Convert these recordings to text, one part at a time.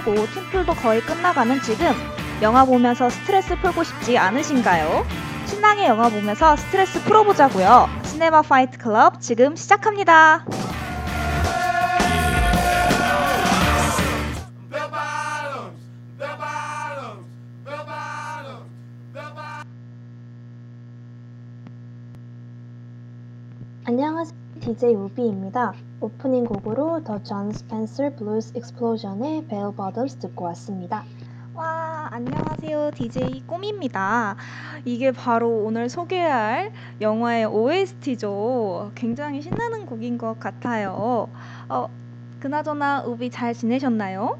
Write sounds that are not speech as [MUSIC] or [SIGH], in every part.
끝나고 팀플도 거의 끝나가는 지금 영화 보면서 스트레스 풀고 싶지 않으신가요? 신나게 영화 보면서 스트레스 풀어보자고요. Cinema Fight Club 지금 시작합니다. DJ 우비입니다. 오프닝 곡으로 The Jon Spencer Blues Explosion의 Bellbottoms 듣고 왔습니다. 와, 안녕하세요. DJ 꼬미입니다. 이게 바로 오늘 소개할 영화의 OST죠. 굉장히 신나는 곡인 것 같아요. 어, 그나저나 우비 잘 지내셨나요?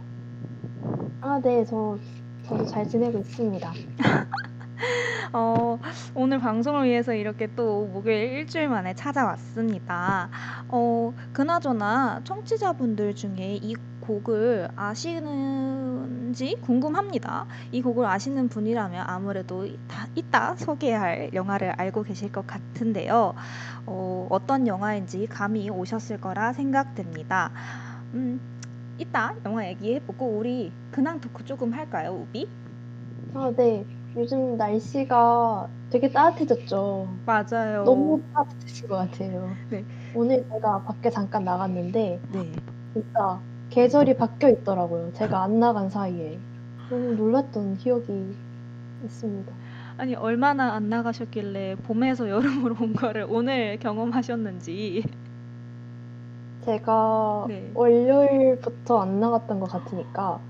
아, 네, 저 저도 잘 지내고 있습니다. [LAUGHS] [LAUGHS] 어, 오늘 방송을 위해서 이렇게 또 목요일 일주일 만에 찾아왔습니다. 어, 그나저나 청취자분들 중에 이 곡을 아시는지 궁금합니다. 이 곡을 아시는 분이라면 아무래도 다, 이따 소개할 영화를 알고 계실 것 같은데요. 어, 어떤 영화인지 감이 오셨을 거라 생각됩니다. 음, 이따 영화 얘기해보고 우리 근황 토크 조금 할까요, 우비? 아, 네. 요즘 날씨가 되게 따뜻해졌죠. 맞아요. 너무 따뜻해진 것 같아요. 네. 오늘 제가 밖에 잠깐 나갔는데 네. 진짜 계절이 바뀌어 있더라고요. 제가 안 나간 사이에. 너무 놀랐던 기억이 있습니다. 아니 얼마나 안 나가셨길래 봄에서 여름으로 온 거를 오늘 경험하셨는지. 제가 네. 월요일부터 안 나갔던 것 같으니까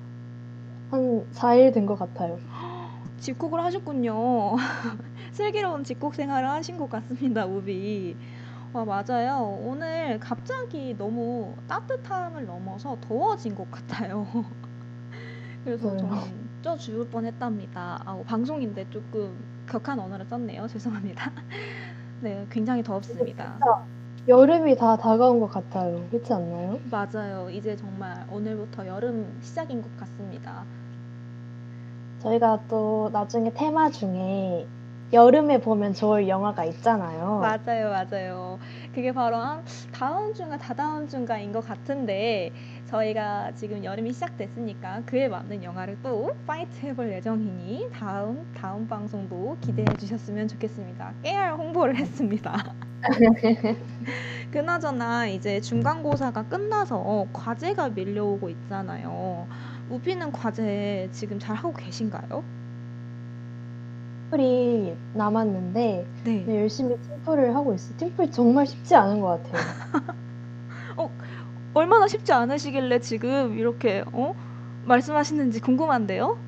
한 4일 된 것 같아요. 집콕을 하셨군요. [LAUGHS] 슬기로운 집콕 생활을 하신 것 같습니다, 우비. 아, 맞아요. 오늘 갑자기 너무 따뜻함을 넘어서 더워진 것 같아요. [LAUGHS] 그래서. 저는 쪄 죽을 뻔 했답니다. 아, 방송인데 조금 격한 언어를 썼네요. [LAUGHS] 죄송합니다. 네, 굉장히 더웠습니다. 여름이 다 다가온 것 같아요. 그렇지 않나요? 맞아요. 이제 정말 오늘부터 여름 시작인 것 같습니다. 저희가 또 나중에 테마 중에 여름에 보면 좋을 영화가 있잖아요. 맞아요, 맞아요. 그게 바로 한 다음 주인가 다다음 주인가인 것 같은데 저희가 지금 여름이 시작됐으니까 그에 맞는 영화를 또 fight 해볼 예정이니 다음 다음 방송도 기대해 주셨으면 좋겠습니다. 깨알 홍보를 했습니다. [LAUGHS] 그나저나 이제 중간고사가 끝나서 과제가 밀려오고 있잖아요. 우비는 과제 지금 잘 하고 계신가요? 팀플이 남았는데 네. 네, 열심히 팀플을 하고 있어요. 팀플 정말 쉽지 않은 것 같아요. [LAUGHS] 얼마나 쉽지 않으시길래 지금 이렇게 어? 말씀하시는지 궁금한데요?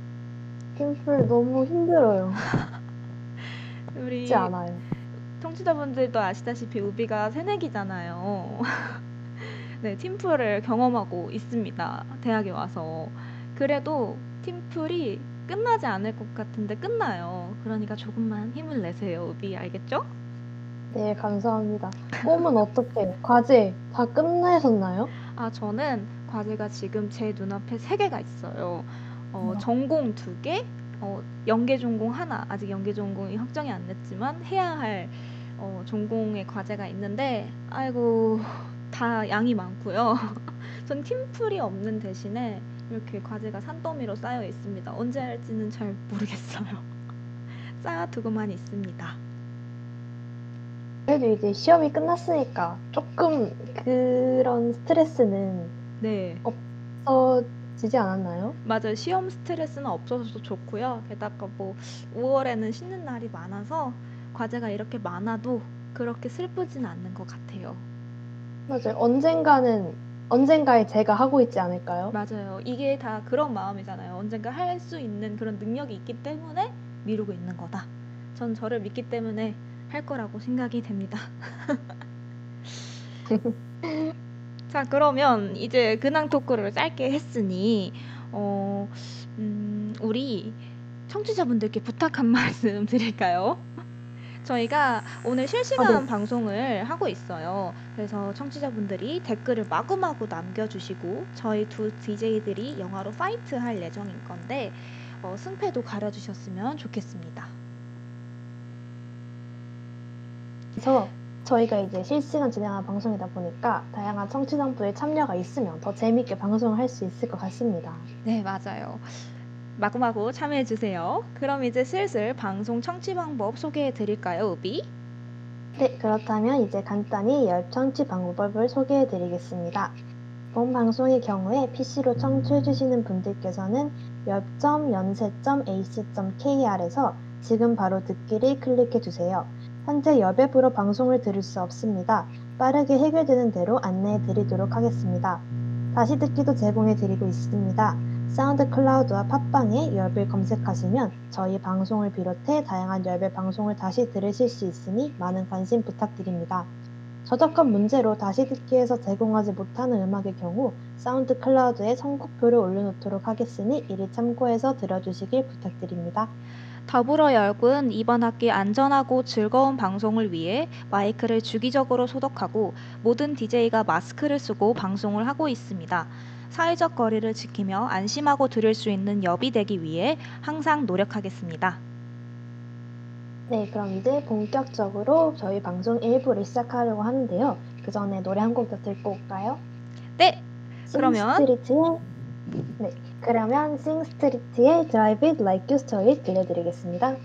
팀플 너무 힘들어요. [LAUGHS] 우리 쉽지 않아요. 청취자분들도 아시다시피 우비가 새내기잖아요. [LAUGHS] 네, 팀플을 경험하고 있습니다. 대학에 와서. 그래도 팀플이 끝나지 않을 것 같은데 끝나요. 그러니까 조금만 힘을 내세요, 우비. 알겠죠? 네, 감사합니다. 꼼은 어떻게 과제 다 끝내셨나요? 아, 저는 과제가 지금 제 눈앞에 세 개가 있어요. 어, 우와. 전공 두 개, 어, 연계 전공 하나. 아직 연계 전공이 확정이 안 됐지만 해야 할 어, 전공의 과제가 있는데, 아이고, 다 양이 많고요. [LAUGHS] 전 팀플이 없는 대신에 이렇게 과제가 산더미로 쌓여 있습니다. 언제 할지는 잘 모르겠어요. [LAUGHS] 쌓아두고만 있습니다. 그래도 이제 시험이 끝났으니까 조금 그런 스트레스는 네. 없어지지 않았나요? 맞아요. 시험 스트레스는 없어서 좋고요. 게다가 뭐 5월에는 쉬는 날이 많아서 과제가 이렇게 많아도 그렇게 슬프진 않는 것 같아요. 맞아요. 언젠가는 언젠가에 제가 하고 있지 않을까요? 맞아요. 이게 다 그런 마음이잖아요. 언젠가 할 수 있는 그런 능력이 있기 때문에 미루고 있는 거다. 전 저를 믿기 때문에 할 거라고 생각이 됩니다. [LAUGHS] 자, 그러면 이제 근황 토크를 짧게 했으니 어, 음, 우리 청취자분들께 부탁 한 말씀 [LAUGHS] 드릴까요? 저희가 오늘 실시간 아, 네. 방송을 하고 있어요. 그래서 청취자분들이 댓글을 마구마구 남겨주시고 저희 두 DJ들이 영화로 fight 할 예정인 건데 어, 승패도 가려주셨으면 좋겠습니다. 그래서 저희가 이제 실시간 진행하는 방송이다 보니까 다양한 청취자분들의 참여가 있으면 더 재밌게 방송을 할 수 있을 것 같습니다. 네, 맞아요. 마구마구 참여해 주세요. 그럼 이제 슬슬 방송 청취 방법 소개해 드릴까요, 우비? 네, 그렇다면 이제 간단히 열 청취 방법을 소개해 드리겠습니다. 본 방송의 경우에 PC로 청취해 주시는 분들께서는 엽.연세.ac.kr에서 지금 바로 듣기를 클릭해 주세요. 현재 여앱으로 방송을 들을 수 없습니다. 빠르게 해결되는 대로 안내해 드리도록 하겠습니다. 다시 듣기도 제공해 드리고 있습니다. SoundCloud와 팟빵에 열을 검색하시면 저희 방송을 비롯해 다양한 열배 방송을 다시 들으실 수 있으니 많은 관심 부탁드립니다. 저작권 문제로 다시 듣기에서 제공하지 못하는 음악의 경우 Sound Cloud에 선곡표를 올려놓도록 하겠으니 이를 참고해서 들어주시길 부탁드립니다. 더불어 열군 이번 학기 안전하고 즐거운 방송을 위해 마이크를 주기적으로 소독하고 모든 DJ가 마스크를 쓰고 방송을 하고 있습니다. 사회적 거리를 지키며 안심하고 들을 수 있는 엽이 되기 위해 항상 노력하겠습니다. 네, 그럼 이제 본격적으로 저희 방송 1부를 시작하려고 하는데요. 그 전에 노래 한 곡 더 듣고 올까요? 네, 그러면- 싱스트리트의 네, 그러면 싱 스트리트의 Drive It Like You Story 들려드리겠습니다.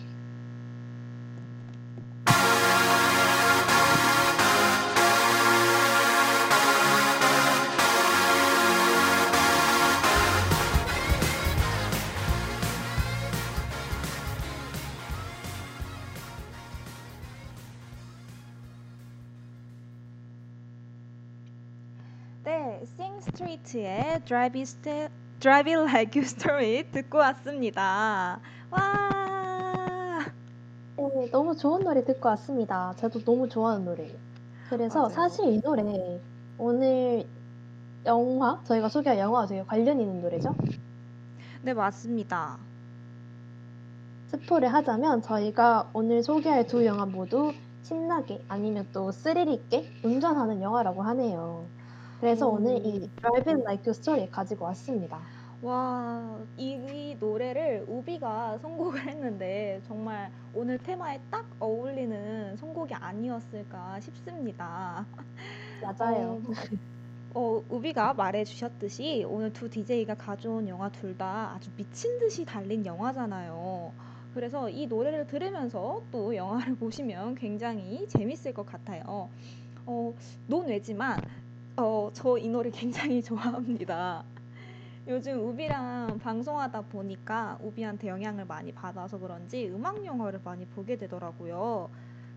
네, Sing Street의 Drive It, St- Drive It Like You Story 듣고 왔습니다. 와, 네, 너무 좋은 노래 듣고 왔습니다. 저도 너무 좋아하는 노래예요. 그래서 맞아요. 사실 이 노래 오늘 영화 저희가 소개할 영화와 되게 관련 있는 노래죠. 네 맞습니다. 스포를 하자면 저희가 오늘 소개할 두 영화 모두 신나게 아니면 또 스릴 있게 운전하는 영화라고 하네요. 그래서 오. 오늘 이 Drive It Like You Story 가지고 왔습니다. 와, 이, 이 노래를 우비가 선곡을 했는데 정말 오늘 테마에 딱 어울리는 선곡이 아니었을까 싶습니다. 맞아요. 어, 우비가 말해 주셨듯이 오늘 두 DJ가 가져온 영화 둘 다 아주 미친 듯이 달린 영화잖아요. 그래서 이 노래를 들으면서 또 영화를 [LAUGHS] 보시면 굉장히 재밌을 것 같아요. 어, 논외지만 어, 저 이 노래 굉장히 [LAUGHS] 좋아합니다. 요즘 우비랑 방송하다 보니까 우비한테 영향을 많이 받아서 그런지 음악 영화를 많이 보게 되더라고요.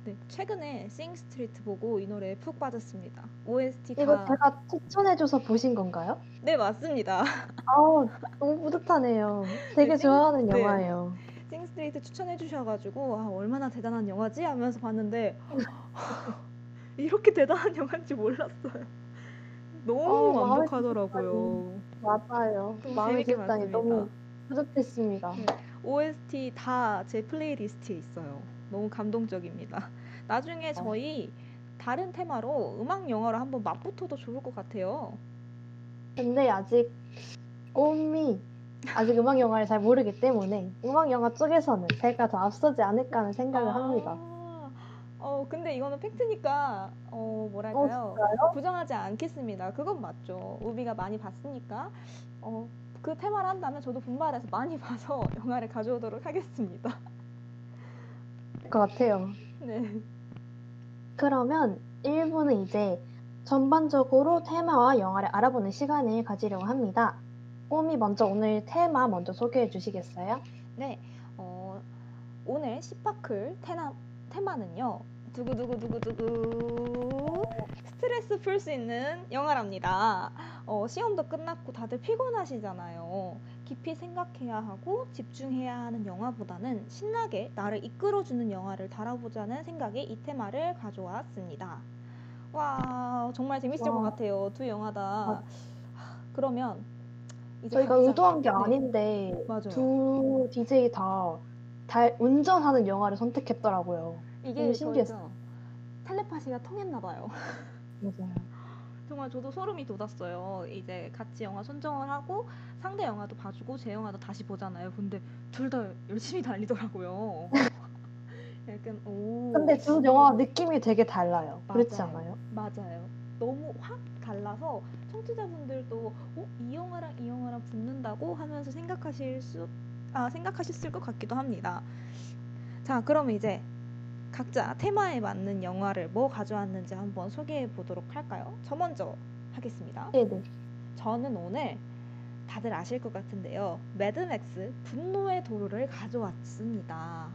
네, 최근에 Sing Street 보고 이 노래에 푹 빠졌습니다. OST 이거 다 제가 추천해줘서 보신 건가요? 네, 맞습니다. 아우 너무 뿌듯하네요. 되게 네, 좋아하는 네. 영화예요. Sing Street 추천해 주셔가지고 아, 얼마나 대단한 영화지 하면서 봤는데 [LAUGHS] 이렇게 대단한 영화인지 몰랐어요. 너무 어, 완벽하더라고요. 맞아요. 들다니 봤습니다. 너무 뿌듯했습니다. 네. OST 다 제 playlist에 있어요. 너무 감동적입니다. [LAUGHS] 나중에 저희 다른 테마로 음악 영화로 한번 맞붙어도 좋을 것 같아요. 근데 아직 꿈이 아직 음악 영화를 잘 모르기 때문에 음악 영화 쪽에서는 제가 더 앞서지 않을까 하는 생각을 아, 합니다. 어, 근데 이거는 팩트니까, 어, 어, 뭐랄까요. 진짜요? 부정하지 않겠습니다. 그건 맞죠. 우비가 많이 봤으니까, 어, 그 테마를 한다면 저도 분발해서 많이 봐서 [LAUGHS] 영화를 가져오도록 하겠습니다. 것 같아요. 네. 그러면 1부는 이제 전반적으로 테마와 영화를 알아보는 시간을 가지려고 합니다. 꿈이 먼저 오늘 테마 먼저 소개해 주시겠어요? 네. 어, 오늘 시파클 테마, 테마는요. 두구두구두구두구 스트레스 풀 수 있는 영화랍니다. 어, 시험도 끝났고 다들 피곤하시잖아요. 깊이 생각해야 하고 집중해야 하는 영화보다는 신나게 나를 이끌어주는 영화를 다뤄보자는 생각에 이 테마를 가져왔습니다. 와, 정말 재밌을 것 와. 같아요. 두 영화 다. 아. 그러면 저희가 의도한 게 네, 아닌데 맞아요. 두 DJ 다 달, 운전하는 영화를 선택했더라고요. 이게 신기했어. 텔레파시가 통했나 봐요. 맞아요. [LAUGHS] 정말 저도 소름이 돋았어요. 이제 같이 영화 선정을 하고 상대 영화도 봐주고 제 영화도 다시 보잖아요. 근데 둘 다 열심히 달리더라고요. [LAUGHS] 약간 오. 근데 두 영화 느낌이 되게 달라요. 그렇지 맞아요. 않아요? 맞아요. 너무 확 달라서 청취자분들도 어? 이 영화랑 이 영화랑 붙는다고 하면서 생각하실 수, 아, 생각하셨을 것 같기도 합니다. 자, 그럼 이제 각자 테마에 맞는 영화를 뭐 가져왔는지 한번 소개해 보도록 할까요? 저 먼저 하겠습니다. 네네. 저는 오늘 다들 아실 것 같은데요. 매드맥스 분노의 도로를 가져왔습니다.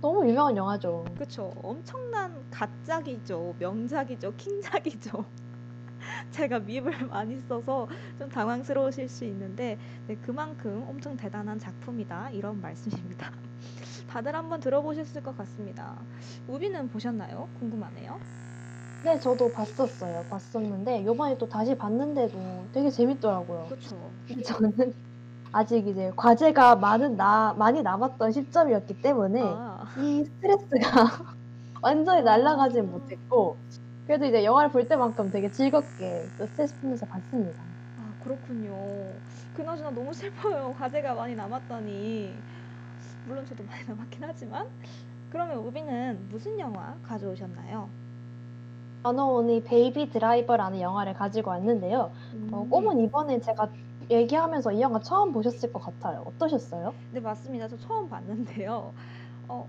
너무 유명한 영화죠. 그쵸. 엄청난 가작이죠. 명작이죠. 킹작이죠. [LAUGHS] 제가 밉을 많이 써서 좀 당황스러우실 수 있는데 네, 그만큼 엄청 대단한 작품이다. 이런 말씀입니다. [LAUGHS] 다들 한번 들어보셨을 것 같습니다. 우비는 보셨나요? 궁금하네요. 네, 저도 봤었어요. 봤었는데 요번에 또 다시 봤는데도 되게 재밌더라고요. 근데 저는 [LAUGHS] 아직 이제 과제가 많은 나 많이 남았던 시점이었기 때문에 아, 이 스트레스가 완전히 날아가진 못했고 그래도 이제 영화를 볼 때만큼 되게 즐겁게 또 스트레스 풀면서 봤습니다. 아, 그렇군요. 그나저나 너무 슬퍼요. [LAUGHS] 과제가 많이 남았다니. 물론 저도 많이 남았긴 하지만. 그러면 우비는 무슨 영화 가져오셨나요? 저는 오늘 베이비 드라이버라는 영화를 가지고 왔는데요. 어, 음. 꼬문 이번에 제가 얘기하면서 이 영화 처음 보셨을 것 같아요. 어떠셨어요? 네, 맞습니다. 저 처음 봤는데요. 어,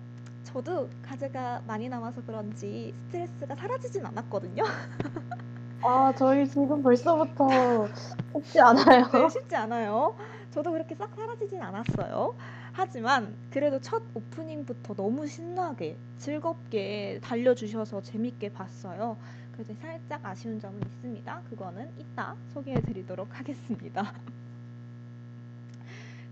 저도 과제가 많이 남아서 그런지 스트레스가 사라지진 않았거든요. [LAUGHS] 아, 저희 지금 벌써부터 쉽지 않아요. 네, 쉽지 않아요. 저도 그렇게 싹 사라지진 않았어요. 하지만 그래도 첫 오프닝부터 너무 신나게 즐겁게 달려주셔서 재밌게 봤어요. 그래서 살짝 아쉬운 점은 있습니다. 그거는 이따 소개해 드리도록 하겠습니다. [LAUGHS]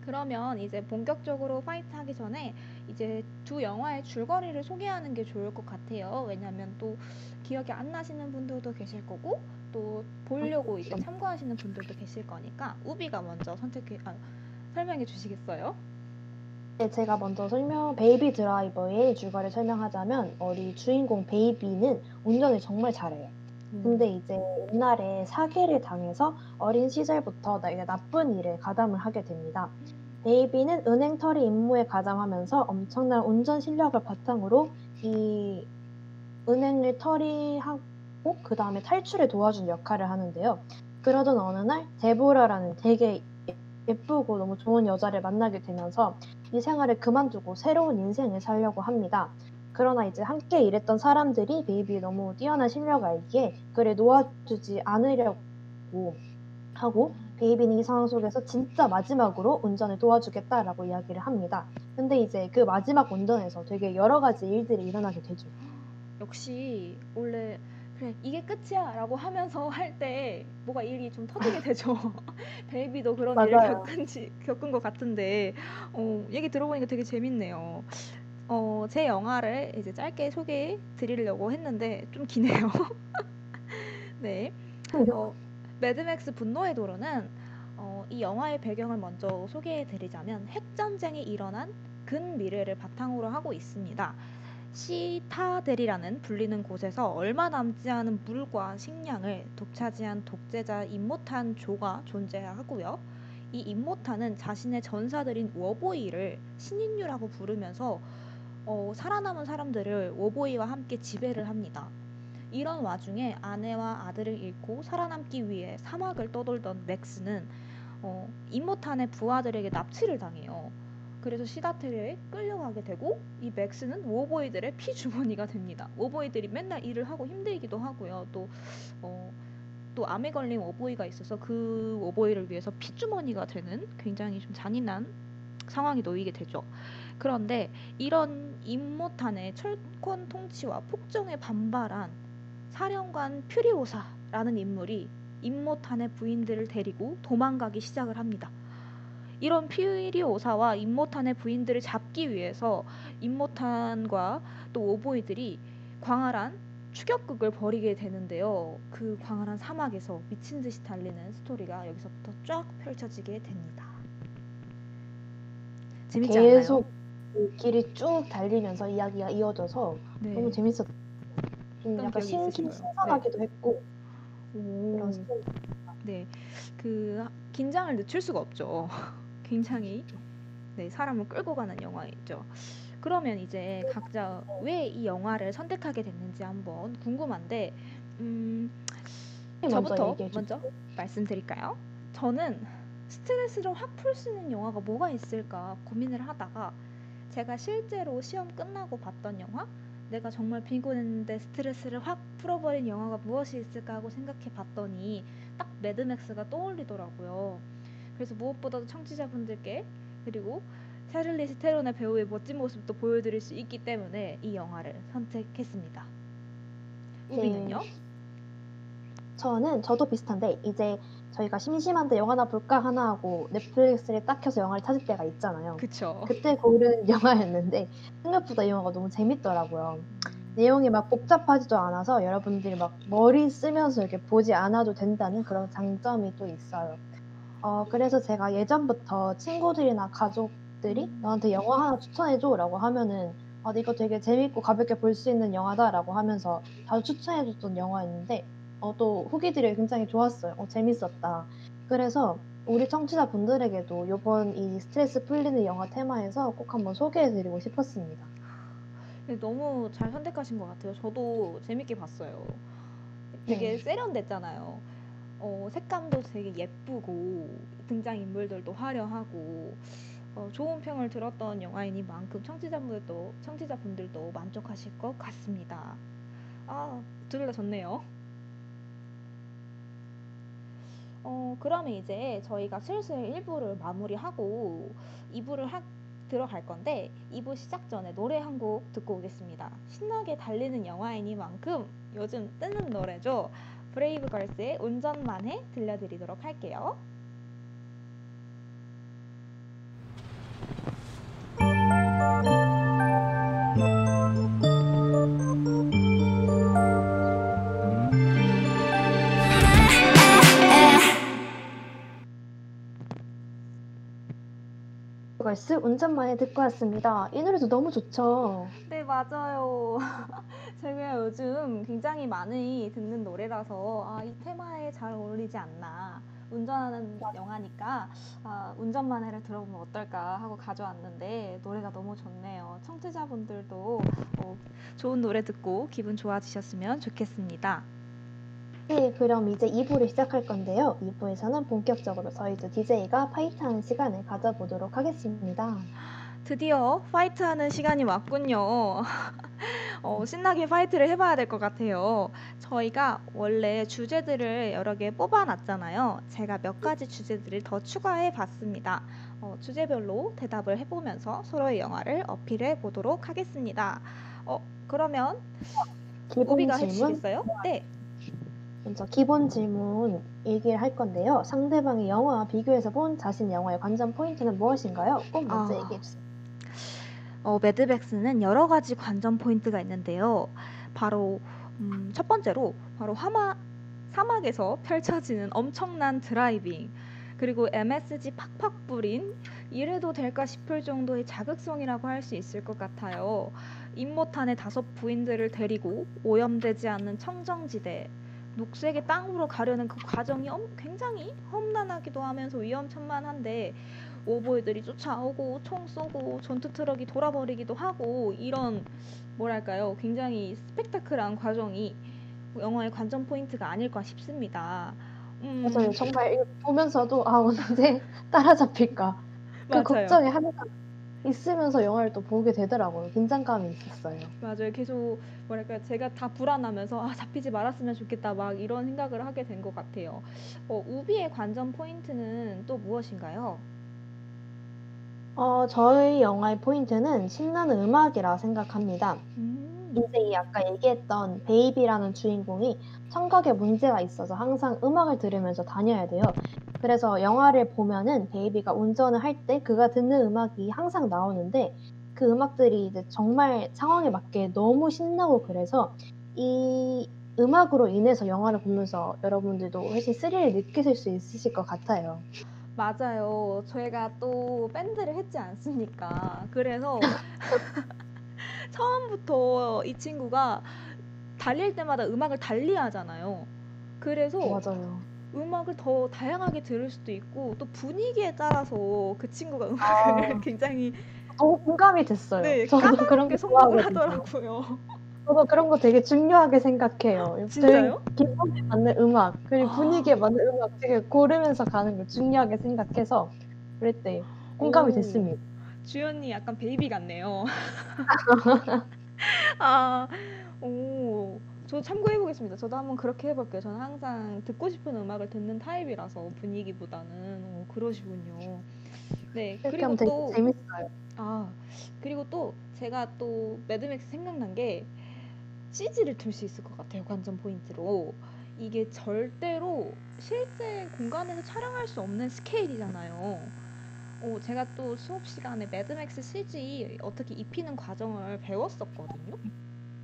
그러면 이제 본격적으로 fight 하기 전에 이제 두 영화의 줄거리를 소개하는 게 좋을 것 같아요. 왜냐면 또 기억이 안 나시는 분들도 계실 거고 또 보려고 이제 참고하시는 분들도 계실 거니까 우비가 먼저 선택해 아, 설명해 주시겠어요? 네, 제가 먼저 설명, 베이비 드라이버의 줄거리를 설명하자면, 우리 주인공 베이비는 운전을 정말 잘해요. 근데 이제 옛날에 사기를 당해서 어린 시절부터 나- 나쁜 일에 가담을 하게 됩니다. 베이비는 은행 털이 임무에 가담하면서 엄청난 운전 실력을 바탕으로 이 은행을 털이하고 그 다음에 탈출에 도와준 역할을 하는데요. 그러던 어느 날 데보라라는 되게 예쁘고 너무 좋은 여자를 만나게 되면서 이 생활을 그만두고 새로운 인생을 살려고 합니다. 그러나 이제 함께 일했던 사람들이 베이비의 너무 뛰어난 실력을 알기에 그를 놓아주지 않으려고 하고 베이비는 이 상황 속에서 진짜 마지막으로 운전을 도와주겠다라고 이야기를 합니다. 근데 이제 그 마지막 운전에서 되게 여러 가지 일들이 일어나게 되죠. 역시 원래 그래 이게 끝이야라고 하면서 [LAUGHS] 할 때 뭐가 일이 좀 터지게 되죠. [LAUGHS] 베이비도 그런 일을 맞아요. 겪은지 겪은 것 같은데 어, 얘기 들어보니까 되게 재밌네요. 어, 제 영화를 이제 짧게 소개해 드리려고 했는데 좀 기네요. [LAUGHS] 네. 어, 매드맥스 분노의 도로는 어, 이 영화의 배경을 먼저 소개해 드리자면 핵전쟁이 일어난 근미래를 바탕으로 하고 있습니다. 시타델이라는 불리는 곳에서 얼마 남지 않은 물과 식량을 독차지한 독재자 임모탄 조가 존재하고요. 이 임모탄은 자신의 전사들인 워보이를 신인류라고 부르면서 어, 살아남은 사람들을 워보이와 함께 지배를 합니다. 이런 와중에 아내와 아들을 잃고 살아남기 위해 사막을 떠돌던 맥스는 어, 임모탄의 부하들에게 납치를 당해요. 그래서 시다텔에 끌려가게 되고 이 맥스는 워보이들의 피주머니가 됩니다. 워보이들이 맨날 일을 하고 힘들기도 하고요. 또 어, 또 암에 걸린 워보이가 있어서 그 워보이를 위해서 피주머니가 되는 굉장히 좀 잔인한 상황이 놓이게 되죠. 그런데 이런 임모탄의 철권 통치와 폭정에 반발한 사령관 퓨리오사라는 인물이 임모탄의 부인들을 데리고 도망가기 시작을 합니다. 이런 퓨리오사와 임모탄의 부인들을 잡기 위해서 임모탄과 또 오보이들이 광활한 추격극을 벌이게 되는데요. 그 광활한 사막에서 미친 듯이 달리는 스토리가 여기서부터 쫙 펼쳐지게 됩니다. 재밌지 계속 그 길이 쭉 달리면서 이야기가 이어져서 않나요? 너무 재밌었어요. 좀 약간 기억이 신, 있으신가요? 신선하기도 했고 오. 네, 그 긴장을 늦출 수가 없죠. [LAUGHS] 굉장히 네 사람을 끌고 가는 영화이죠. 그러면 이제 각자 왜 이 영화를 선택하게 됐는지 한번 궁금한데, 음, 먼저 저부터 주세요. 먼저 말씀드릴까요? 저는 스트레스를 확 풀 수 있는 영화가 뭐가 있을까 고민을 하다가 제가 실제로 시험 끝나고 봤던 영화, 내가 정말 피곤했는데 스트레스를 확 풀어버린 영화가 무엇이 있을까 하고 생각해 봤더니 딱 매드맥스가 떠올리더라고요. 그래서 무엇보다도 청취자분들께 그리고 샤를리스 테론의 배우의 멋진 모습도 보여드릴 수 있기 때문에 이 영화를 선택했습니다. 우비는요? 저는 저도 비슷한데 이제 저희가 심심한데 영화나 볼까 하나 하고 넷플릭스를 딱 켜서 영화를 찾을 때가 있잖아요. 그쵸. 그때 고른 [LAUGHS] 영화였는데 생각보다 이 영화가 너무 재밌더라고요. 내용이 막 복잡하지도 않아서 여러분들이 막 머리 쓰면서 이렇게 보지 않아도 된다는 그런 장점이 또 있어요. 어, 그래서 제가 예전부터 친구들이나 가족들이 음. 너한테 영화 하나 추천해줘 라고 하면은 아, 이거 되게 재밌고 가볍게 볼 수 있는 영화다라고 하면서 자주 추천해줬던 영화였는데 어, 또 후기들이 굉장히 좋았어요. 어, 재밌었다. 그래서 우리 청취자분들에게도 이번 이 스트레스 풀리는 영화 테마에서 꼭 한번 소개해드리고 싶었습니다. 네, 너무 잘 선택하신 것 같아요. 저도 재밌게 봤어요. 되게 네. 세련됐잖아요. 어, 색감도 되게 예쁘고 등장인물들도 화려하고 어, 좋은 평을 들었던 영화이니만큼 청취자분들도 청취자분들도 만족하실 것 같습니다. 아, 둘 다 좋네요. 어, 그러면 이제 저희가 슬슬 1부를 마무리하고 2부를 하, 들어갈 건데 2부 시작 전에 노래 한 곡 듣고 오겠습니다. 신나게 달리는 영화이니만큼 요즘 뜨는 노래죠. 브레이브걸스의 운전만 해 들려드리도록 할게요. 걸스 운전만에 듣고 왔습니다. 이 노래도 너무 좋죠. 네, 맞아요. [LAUGHS] 제가 요즘 굉장히 많이 듣는 노래라서 아, 이 테마에 잘 어울리지 않나. 운전하는 영화니까 아, 운전만 해를 들어보면 어떨까 하고 가져왔는데 노래가 너무 좋네요. 청취자분들도 어, 좋은 노래 듣고 기분 좋아지셨으면 좋겠습니다. 네, 그럼 이제 2부를 시작할 건데요. 2부에서는 본격적으로 저희도 DJ가 파이트하는 시간을 가져보도록 하겠습니다. 드디어 fight하는 시간이 왔군요. [LAUGHS] 어, 신나게 fight를 해봐야 될 것 같아요. 저희가 원래 주제들을 여러 개 뽑아놨잖아요. 제가 몇 가지 주제들을 더 추가해 봤습니다. 어, 주제별로 대답을 해보면서 서로의 영화를 어필해 보도록 하겠습니다. 어, 그러면 우비가 질문, 해주시겠어요? 네. 먼저 기본 질문 얘기를 할 건데요. 상대방의 영화와 비교해서 본 자신 영화의 관전 포인트는 무엇인가요? 꼭 먼저 아. 얘기해 주세요. 어, 매드맥스는 여러 가지 관전 포인트가 있는데요. 바로 음, 첫 번째로 바로 화마, 사막에서 펼쳐지는 엄청난 driving 그리고 MSG 팍팍 뿌린 이래도 될까 싶을 정도의 자극성이라고 할 수 있을 것 같아요. 임모탄의 다섯 부인들을 데리고 오염되지 않는 청정지대 녹색의 땅으로 가려는 그 과정이 엄- 굉장히 험난하기도 하면서 위험천만한데 워보이들이 쫓아오고 총 쏘고 전투 트럭이 돌아버리기도 하고 이런 뭐랄까요 굉장히 스펙타클한 과정이 영화의 관전 포인트가 아닐까 싶습니다. 음, 맞아요. 정말 이거 보면서도 아 언제 따라잡힐까 그 맞아요. 걱정이 항상 있으면서 영화를 또 보게 되더라고요. 긴장감이 있었어요. 맞아요. 계속 뭐랄까 제가 다 불안하면서 아 잡히지 말았으면 좋겠다 막 이런 생각을 하게 된 것 같아요. 어, 우비의 관전 포인트는 또 무엇인가요? 어, 저희 영화의 포인트는 신나는 음악이라 생각합니다. 음, 이제 이 아까 얘기했던 베이비라는 주인공이 청각에 문제가 있어서 항상 음악을 들으면서 다녀야 돼요. 그래서 영화를 보면은 베이비가 운전을 할 때 그가 듣는 음악이 항상 나오는데 그 음악들이 이제 정말 상황에 맞게 너무 신나고 그래서 이 음악으로 인해서 영화를 보면서 여러분들도 훨씬 스릴을 느끼실 수 있으실 것 같아요. 맞아요. 저희가 또 밴드를 했지 않습니까? 그래서 [LAUGHS] 처음부터 이 친구가 달릴 때마다 음악을 달리 하잖아요. 그래서 맞아요. 음악을 더 다양하게 들을 수도 있고 또 분위기에 따라서 그 친구가 음악을 아. [LAUGHS] 굉장히 너무 공감이 됐어요. 네, 저도 그런 까다롭게 거 선곡을 좋아하거든요. 하더라고요. 저도 그런 거 되게 중요하게 생각해요. 진짜요? 저희 기분에 맞는 음악, 그리고 아. 분위기에 맞는 음악 되게 고르면서 가는 걸 중요하게 생각해서 그랬대. 공감이 오. 됐습니다. 주연이 약간 베이비 같네요. [LAUGHS] [LAUGHS] 아, 오, 저 참고해 보겠습니다. 저도 한번 그렇게 해볼게요. 저는 항상 듣고 싶은 음악을 듣는 타입이라서 분위기보다는 오, 그러시군요. 네, 그리고 또 재밌어요. 아, 그리고 또 제가 또 매드맥스 생각난 게 CG를 들 수 있을 것 같아요. 관전 포인트로. 이게 절대로 실제 공간에서 촬영할 수 없는 스케일이잖아요. 어, 제가 또 수업 시간에 매드맥스 CG 어떻게 입히는 과정을 배웠었거든요.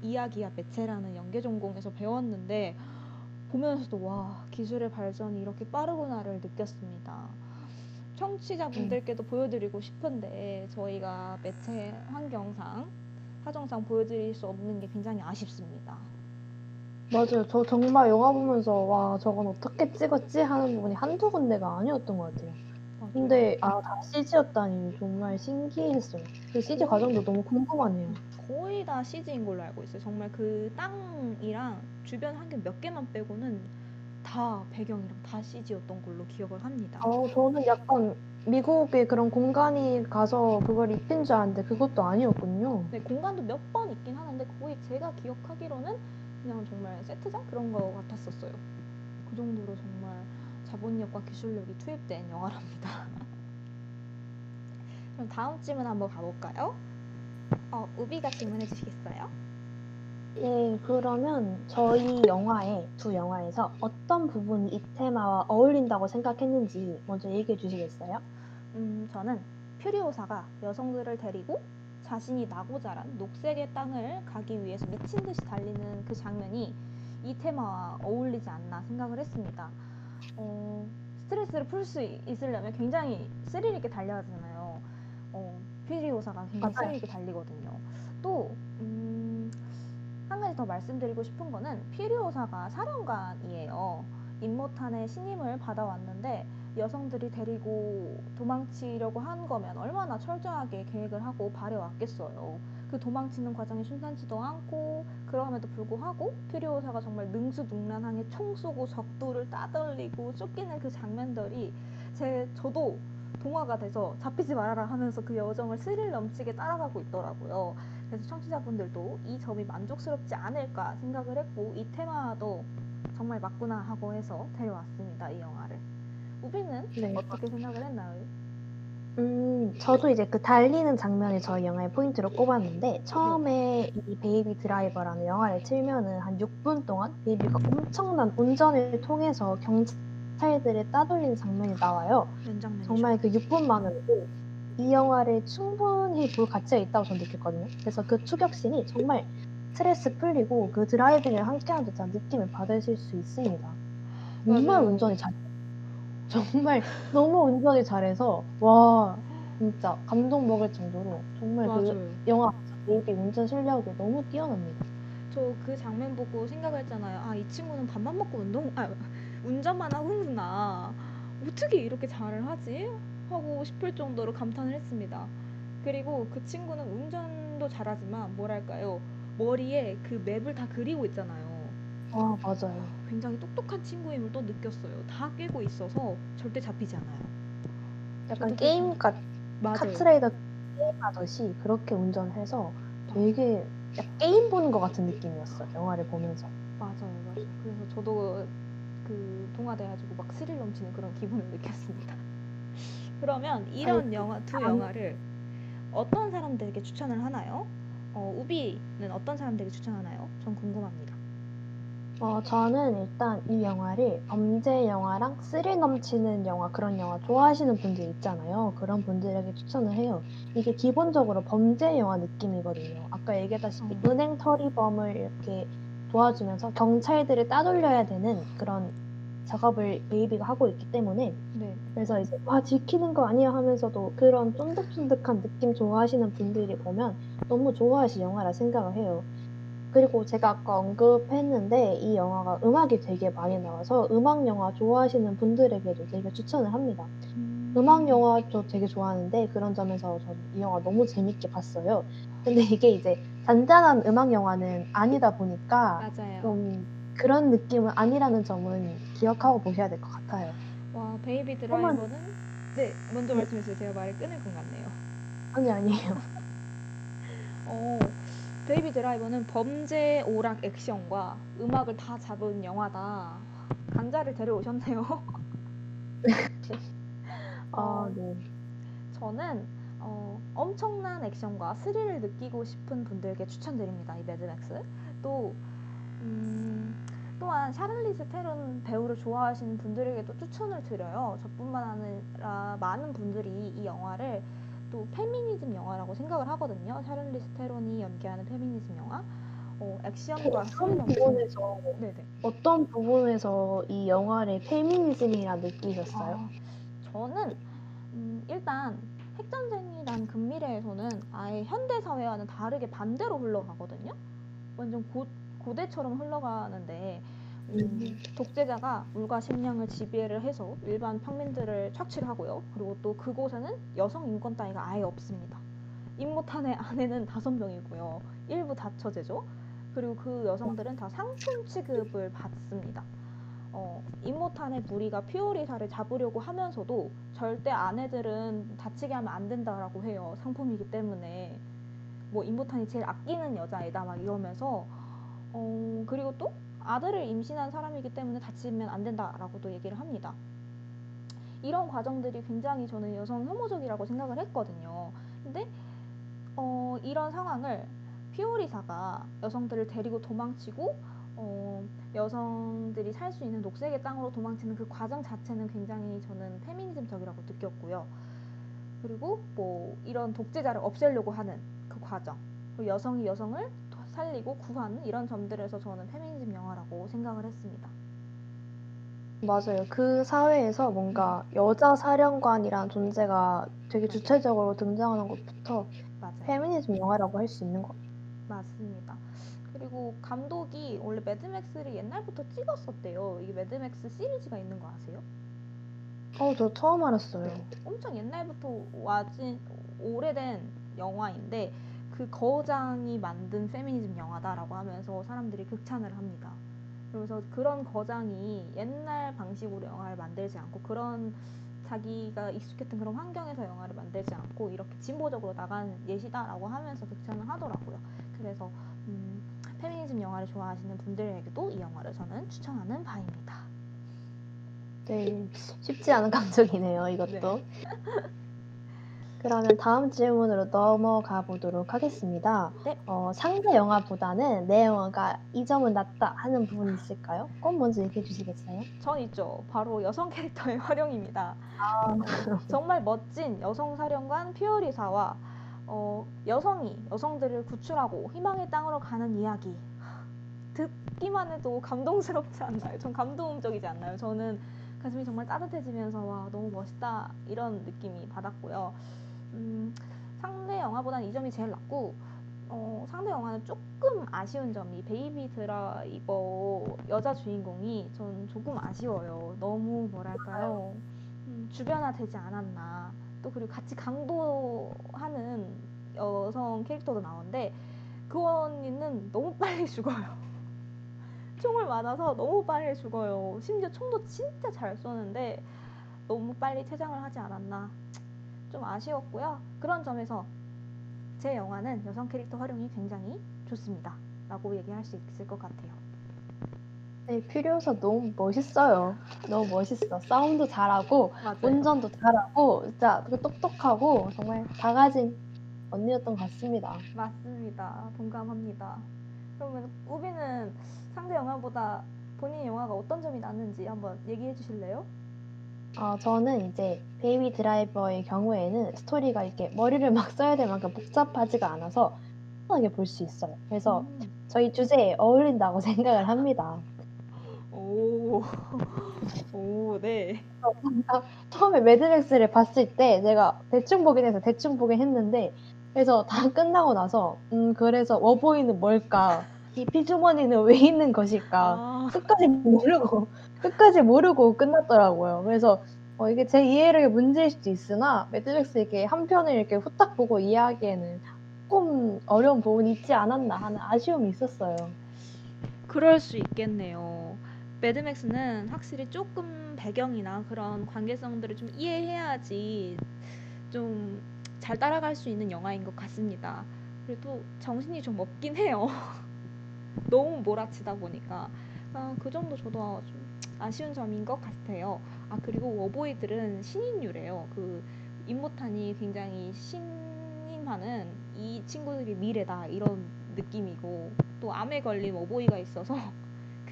이야기와 매체라는 연계 전공에서 배웠는데 보면서도 와 기술의 발전이 이렇게 빠르구나를 느꼈습니다. 청취자분들께도 보여드리고 싶은데 저희가 매체 환경상 사정상 보여드릴 수 없는 게 굉장히 아쉽습니다. 맞아요. 저 정말 영화 보면서 와 저건 어떻게 찍었지 하는 부분이 한두 군데가 아니었던 것 같아요. 근데 아 다 CG였다니 정말 신기했어요. 그 CG 과정도 너무 궁금하네요. 거의 다 CG인 걸로 알고 있어요. 정말 그 땅이랑 주변 환경 몇 개만 빼고는 다 배경이랑 다 CG였던 걸로 기억을 합니다. 어, 저는 약간 미국의 그런 공간이 가서 그걸 입힌 줄 알았는데 그것도 아니었군요. 네, 공간도 몇 번 있긴 하는데 거의 제가 기억하기로는 그냥 정말 세트장 그런 거 같았었어요. 그 정도로 정말 자본력과 기술력이 투입된 영화랍니다. [LAUGHS] 그럼 다음 질문 한번 가볼까요? 어, 우비가 질문해 주시겠어요? 네, 그러면 저희 영화에 두 영화에서 어떤 부분이 이 테마와 어울린다고 생각했는지 먼저 얘기해 주시겠어요? 음, 저는 퓨리오사가 여성들을 데리고 자신이 나고 자란 녹색의 땅을 가기 위해서 미친 듯이 달리는 그 장면이 이 테마와 어울리지 않나 생각을 했습니다. 어, 스트레스를 풀 수 있으려면 굉장히 스릴 있게 달려야 하잖아요. 어, 퓨리오사가 굉장히 있게 달리거든요. 또, 음, 한 가지 더 말씀드리고 싶은 거는 퓨리오사가 사령관이에요. 임모탄의 신임을 받아왔는데 여성들이 데리고 도망치려고 한 거면 얼마나 철저하게 계획을 하고 발해왔겠어요. 그 도망치는 과정이 순탄치도 않고 그럼에도 불구하고 퓨리오사가 정말 능수능란하게 총 쏘고 적도를 따돌리고 쫓기는 그 장면들이 제 저도 동화가 돼서 잡히지 말아라 하면서 그 여정을 스릴 넘치게 따라가고 있더라고요. 그래서 청취자분들도 이 점이 만족스럽지 않을까 생각을 했고 이 테마도 정말 맞구나 하고 해서 데려왔습니다 이 영화를. 우비는 네. 어떻게 생각을 했나요? 음, 저도 이제 그 달리는 장면을 저희 영화의 포인트로 꼽았는데 처음에 이 베이비 드라이버라는 영화를 틀면은 한 6분 동안 베이비가 엄청난 운전을 통해서 경찰 들을 따돌리는 장면이 나와요. 정말 그 6분 만으로도 이 영화를 충분히 볼 가치가 있다고 저는 느꼈거든요. 그래서 그 추격신이 정말 스트레스 풀리고 그 driving을 함께하는 듯한 느낌을 받으실 수 있습니다. 정말 맞아요. 운전이 잘, [LAUGHS] 정말 너무 운전이 잘해서 와 진짜 감동 먹을 정도로 정말 그 맞아요. 영화 베이비 운전 실력이 너무 뛰어납니다. 저 그 장면 보고 생각을 했잖아요. 아, 이 친구는 밥만 먹고 운동, 아, 운전만 하는구나. 어떻게 이렇게 잘을 하지? 하고 싶을 정도로 감탄을 했습니다. 그리고 그 친구는 운전도 잘하지만 뭐랄까요? 머리에 그 맵을 다 그리고 있잖아요. 아 맞아요. 굉장히 똑똑한 친구임을 또 느꼈어요. 다 깨고 있어서 절대 잡히지 않아요. 약간 게임 같 맞아요. 카트라이더 게임 하듯이 그렇게 운전해서 되게 게임 보는 것 같은 느낌이었어요. 영화를 보면서. 맞아요, 맞아요. 그래서 저도 그 동화돼가지고 막 스릴 넘치는 그런 기분을 느꼈습니다. [LAUGHS] 그러면 이런 영화 두 감- 영화를 어떤 사람들에게 추천을 하나요? 어, 우비는 어떤 사람들에게 추천하나요? 전 궁금합니다. 어, 저는 일단 이 영화를 범죄 영화랑 스릴 넘치는 영화, 그런 영화 좋아하시는 분들 있잖아요. 그런 분들에게 추천을 해요. 이게 기본적으로 범죄 영화 느낌이거든요. 아까 얘기했다시피 음. 은행 처리범을 이렇게 도와주면서 경찰들을 따돌려야 되는 그런 작업을 베이비가 하고 있기 때문에 네. 그래서 이제 와 지키는 거 아니야 하면서도 그런 쫀득쫀득한 느낌 좋아하시는 분들이 보면 너무 좋아하실 영화라 생각을 해요. 그리고 제가 아까 언급했는데 이 영화가 음악이 되게 많이 나와서 음악 영화 좋아하시는 분들에게도 되게 추천을 합니다. 음, 음악 영화도 되게 좋아하는데 그런 점에서 저는 이 영화 너무 재밌게 봤어요. 근데 이게 이제 잔잔한 음악 영화는 아니다 보니까 맞아요. 좀 그런 느낌은 아니라는 점은 기억하고 보셔야 될 것 같아요. 와, 베이비 드라이버는 네, 먼저 말씀해 주세요. 제가 말을 끊을 것 같네요. 아니 아니에요. [LAUGHS] 어, 베이비 드라이버는 범죄 오락 액션과 음악을 다 잡은 영화다. 강자를 데려오셨네요. [LAUGHS] 아 네. 저는 어, 엄청난 액션과 스릴을 느끼고 싶은 분들께 추천드립니다. 이 매드맥스. 또 음, 또한 샤를리즈 테론 배우를 좋아하시는 분들에게도 추천을 드려요. 저뿐만 아니라 많은 분들이 이 영화를 또 페미니즘 영화라고 생각을 하거든요. 샤를리즈 테론이 연기하는 페미니즘 영화. 어, 액션과 어떤. 부분에서 네네. 어떤 부분에서 이 영화를 페미니즘이라 느끼셨어요? 아, 저는 음, 일단 핵전쟁이란 근미래에서는 아예 현대 사회와는 다르게 반대로 흘러가거든요. 완전 고, 고대처럼 흘러가는데 음, 음. 독재자가 물과 식량을 지배를 해서 일반 평민들을 착취를 하고요. 그리고 또 그곳에는 여성 인권 따위가 아예 없습니다. 임모탄의 아내는 다섯 명이고요. 일부 다처제죠. 그리고 그 여성들은 다 상품 취급을 받습니다. 어, 임모탄의 무리가 피오리사를 잡으려고 하면서도 절대 아내들은 다치게 하면 안 된다라고 해요. 상품이기 때문에. 뭐 임모탄이 제일 아끼는 여자애다 막 이러면서 어, 그리고 또 아들을 임신한 사람이기 때문에 다치면 안 된다라고도 얘기를 합니다. 이런 과정들이 굉장히 저는 여성 혐오적이라고 생각을 했거든요. 근데 어, 이런 상황을 피오리사가 여성들을 데리고 도망치고 어, 여성들이 살 수 있는 녹색의 땅으로 도망치는 그 과정 자체는 굉장히 저는 페미니즘적이라고 느꼈고요. 그리고 뭐 이런 독재자를 없애려고 하는 그 과정, 그리고 여성이 여성을 도- 살리고 구하는 이런 점들에서 저는 페미니즘 영화라고 생각을 했습니다. 맞아요. 그 사회에서 뭔가 여자 사령관이란 존재가 되게 주체적으로 등장하는 것부터 맞아요. 페미니즘 영화라고 할 수 있는 것 같아요. 맞습니다. 그리고 감독이 원래 매드맥스를 옛날부터 찍었었대요. 이게 매드맥스 시리즈가 있는 거 아세요? 어, 저 처음 알았어요. 엄청 옛날부터 와진 오래된 영화인데 그 거장이 만든 페미니즘 영화다라고 하면서 사람들이 극찬을 합니다. 그래서 그런 거장이 옛날 방식으로 영화를 만들지 않고 그런 자기가 익숙했던 그런 환경에서 영화를 만들지 않고 이렇게 진보적으로 나간 예시다라고 하면서 극찬을 하더라고요. 그래서 음, 페미니즘 영화를 좋아하시는 분들에게도 이 영화를 저는 추천하는 바입니다. 네, 쉽지 않은 감정이네요, 이것도. [LAUGHS] 그러면 다음 질문으로 넘어가 보도록 하겠습니다. 네. 어, 상대 영화보다는 내 영화가 이 점은 낫다 하는 부분이 있을까요? 꼭 먼저 얘기해 주시겠어요? 전 있죠. 바로 여성 캐릭터의 [LAUGHS] 활용입니다. 아, 어, 정말 멋진 여성 사령관 퓨리오사와 어, 여성이 여성들을 구출하고 희망의 땅으로 가는 이야기. 듣기만 해도 감동스럽지 않나요? 전 감동적이지 않나요? 저는 가슴이 정말 따뜻해지면서 와 너무 멋있다 이런 느낌이 받았고요. 음, 상대 영화보다는 이 점이 제일 낫고 어, 상대 영화는 조금 아쉬운 점이 베이비 드라이버 여자 주인공이 전 조금 아쉬워요. 너무 뭐랄까요? 음, 주변화되지 않았나. 또 그리고 같이 강도하는 여성 캐릭터도 나오는데 그 언니는 너무 [LAUGHS] 빨리 죽어요. 총을 맞아서 너무 빨리 죽어요. 심지어 총도 진짜 잘 쏘는데 너무 빨리 퇴장을 하지 않았나. 좀 아쉬웠고요. 그런 점에서 제 영화는 여성 캐릭터 활용이 굉장히 좋습니다. 라고 얘기할 수 있을 것 같아요. 네, 퓨리오사 너무 멋있어요. 너무 멋있어. 싸움도 잘하고, 맞아요. 운전도 잘하고, 진짜 되게 똑똑하고, 정말 다 가진 언니였던 것 같습니다. 맞습니다. 동감합니다. 그러면 우비는 상대 영화보다 본인 영화가 어떤 점이 낫는지 한번 얘기해 주실래요? 어, 저는 이제 베이비 드라이버의 경우에는 스토리가 이렇게 머리를 막 써야 될 만큼 복잡하지가 않아서 편하게 볼 수 있어요. 그래서 음. 저희 주제에 어울린다고 [LAUGHS] 생각을 합니다. 오, [LAUGHS] 오, 네. 처음에 매드맥스를 봤을 때 제가 대충 보긴 해서 대충 보긴 했는데 그래서 다 [LAUGHS] 끝나고 나서 음 그래서 워보이는 뭘까? 이 피주머니는 왜 있는 것일까? 아, 끝까지 모르고 끝까지 모르고 끝났더라고요. 그래서 어, 이게 제 이해력의 문제일 수도 있으나 매드맥스 이렇게 한 편을 이렇게 후딱 보고 이해하기에는 조금 어려운 부분이 있지 않았나 하는 아쉬움이 있었어요. 그럴 수 있겠네요. 매드맥스는 확실히 조금 배경이나 그런 관계성들을 좀 이해해야지 좀 잘 따라갈 수 있는 영화인 것 같습니다. 그래도 정신이 좀 없긴 해요. [LAUGHS] 너무 몰아치다 보니까. 아, 그 정도 저도 좀 아쉬운 점인 것 같아요. 아, 그리고 워보이들은 신인류래요. 그 임모탄이 굉장히 신임하는 이 친구들이 미래다 이런 느낌이고 또 암에 걸린 워보이가 있어서 [LAUGHS]